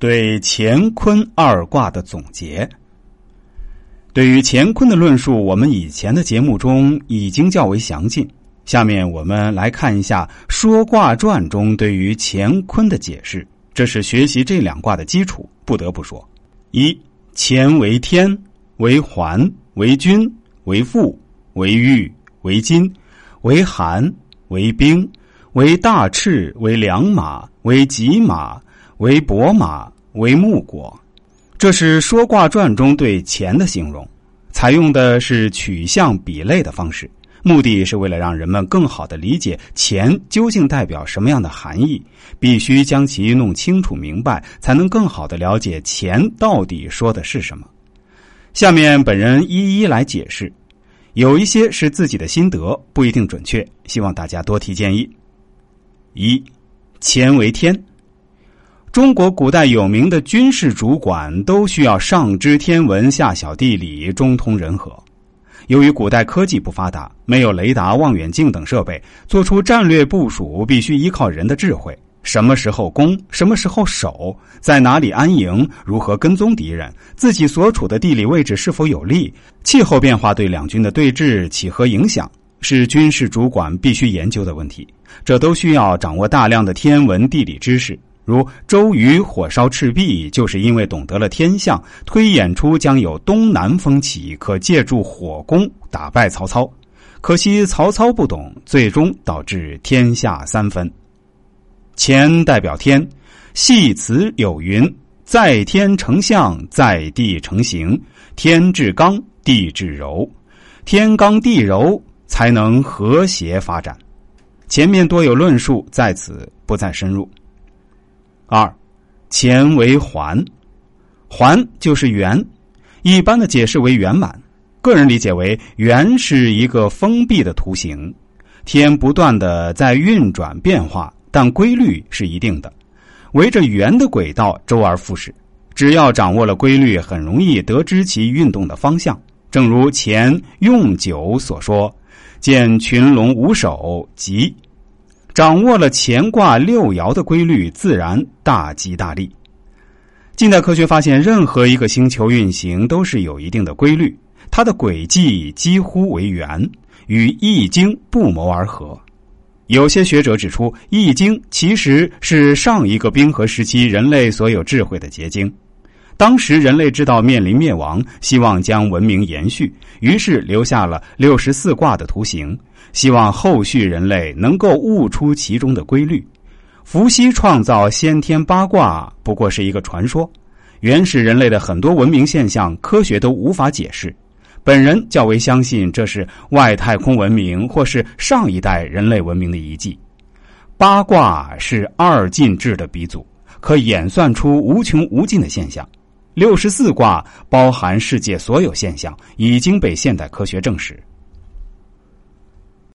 对乾坤二卦的总结。对于乾坤的论述，我们以前的节目中已经较为详尽。下面我们来看一下《说卦传》中对于乾坤的解释，这是学习这两卦的基础。不得不说，一乾为天，为环，为君，为父，为玉，为金，为寒，为冰，为大赤，为良马，为吉马，为伯马，为木果。这是《说卦传》中对钱的形容，采用的是取象比类的方式，目的是为了让人们更好的理解钱究竟代表什么样的含义，必须将其弄清楚明白，才能更好的了解钱到底说的是什么。下面本人一一来解释，有一些是自己的心得，不一定准确，希望大家多提建议。一，钱为天。中国古代有名的军事主管都需要上知天文，下晓地理，中通人和。由于古代科技不发达，没有雷达、望远镜等设备，做出战略部署必须依靠人的智慧。什么时候攻，什么时候守，在哪里安营，如何跟踪敌人，自己所处的地理位置是否有利，气候变化对两军的对峙起何影响，是军事主管必须研究的问题。这都需要掌握大量的天文地理知识。如周瑜火烧赤壁，就是因为懂得了天象，推演出将有东南风起，可借助火攻打败曹操。可惜曹操不懂，最终导致天下三分。乾代表天，系词有云：“在天成象，在地成形。天至刚，地至柔，天刚地柔，才能和谐发展。”前面多有论述，在此不再深入。二，乾为环，环就是圆，一般的解释为圆满。个人理解为圆是一个封闭的图形，天不断的在运转变化，但规律是一定的，围着圆的轨道周而复始。只要掌握了规律，很容易得知其运动的方向。正如钱用九所说：“见群龙无首，吉。”掌握了乾卦六爻的规律，自然大吉大利。近代科学发现，任何一个星球运行都是有一定的规律，它的轨迹几乎为圆，与《易经》不谋而合。有些学者指出，《易经》其实是上一个冰河时期人类所有智慧的结晶。当时人类知道面临灭亡，希望将文明延续，于是留下了六十四卦的图形。希望后续人类能够悟出其中的规律。伏羲创造先天八卦不过是一个传说，原始人类的很多文明现象，科学都无法解释。本人较为相信这是外太空文明或是上一代人类文明的遗迹。八卦是二进制的鼻祖，可演算出无穷无尽的现象。六十四卦包含世界所有现象，已经被现代科学证实。